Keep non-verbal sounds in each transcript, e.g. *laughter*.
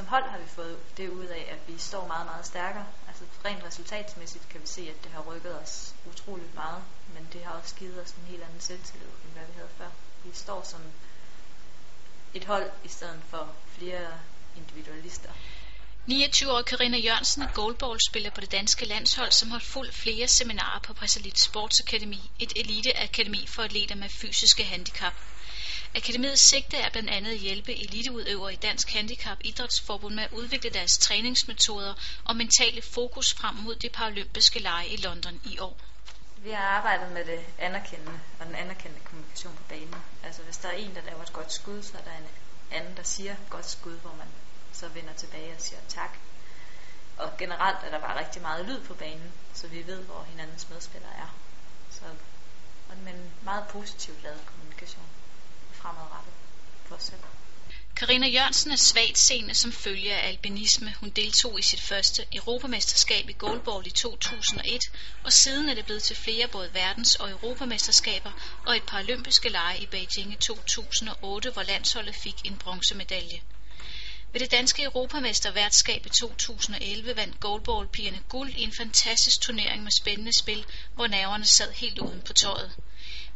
Som hold har vi fået det ud af, at vi står meget, meget stærkere. Altså rent resultatsmæssigt kan vi se, at det har rykket os utroligt meget, men det har også givet os en helt anden selvtillid, end hvad vi havde før. Vi står som et hold i stedet for flere individualister. 29-årige Karina Jørgensen er goalballspiller på det danske landshold, som har fulgt flere seminarer på Presalit Sportsakademi, et eliteakademi for atleter med fysiske handicap. Akademiets sigte er blandt andet at hjælpe eliteudøvere i Dansk Handicap Idrætsforbund med at udvikle deres træningsmetoder og mentale fokus frem mod de paralympiske lege i London i år. Vi har arbejdet med det anerkendende og den anerkendende kommunikation på banen. Altså hvis der er en, der laver et godt skud, så er der en anden, der siger godt skud, hvor man så vender tilbage og siger tak. Og generelt er der bare rigtig meget lyd på banen, så vi ved, hvor hinandens medspillere er. Så, men meget positivt lavet kommunikation fremadrettet for os selv. Karina Jørgensen er svagt seende som følge af albinisme. Hun deltog i sit første europamesterskab i goalball i 2001, og siden er det blevet til flere både verdens- og europamesterskaber og et par olympiske lege i Beijing i 2008, hvor landsholdet fik en bronzemedalje. Ved det danske europamesterværtskab i 2011 vandt goalballpigerne guld i en fantastisk turnering med spændende spil, hvor nerverne sad helt uden på tøjet.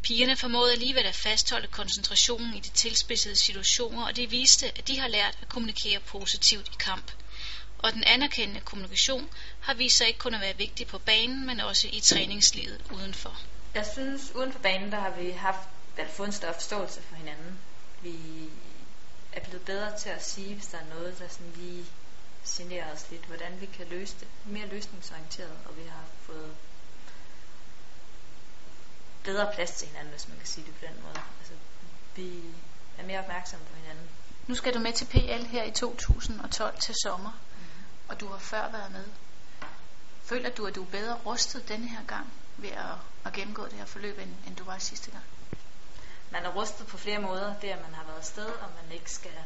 Pigerne formåede alligevel at fastholde koncentrationen i de tilspidsede situationer, og det viste, at de har lært at kommunikere positivt i kamp. Og den anerkendende kommunikation har vist sig ikke kun at være vigtig på banen, men også i træningslivet udenfor. Jeg synes, uden for banen, der har vi haft, eller fået en større forståelse for hinanden. Vi er blevet bedre til at sige, hvis der er noget, der sådan lige generer os lidt, hvordan vi kan løse det. Mere løsningsorienteret, og vi har fået bedre plads til hinanden, hvis man kan sige det på den måde. Altså, vi er mere opmærksomme på hinanden. Nu skal du med til PL her i 2012 til sommer, mm-hmm. og du har før været med. Føler du, at du er bedre rustet denne her gang ved at, at gennemgå det her forløb, end, end du var sidste gang? Man er rustet på flere måder. Det, at man har været afsted, og man ikke skal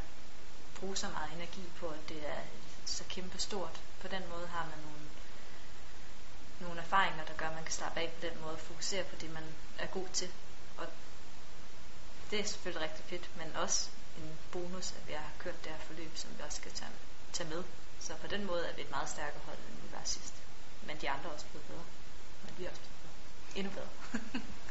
bruge så meget energi på, at det er så kæmpe stort. På den måde har man nogle, nogle erfaringer, der gør, at man kan slappe af på den måde og fokusere på det, man er god til. Og det er selvfølgelig rigtig fedt, men også en bonus, at vi har kørt det her forløb, som vi også skal tage, tage med. Så på den måde er vi et meget stærkere hold, end vi var sidst. Men de andre er også blevet bedre. Men vi er også blevet bedre. Endnu bedre. *laughs*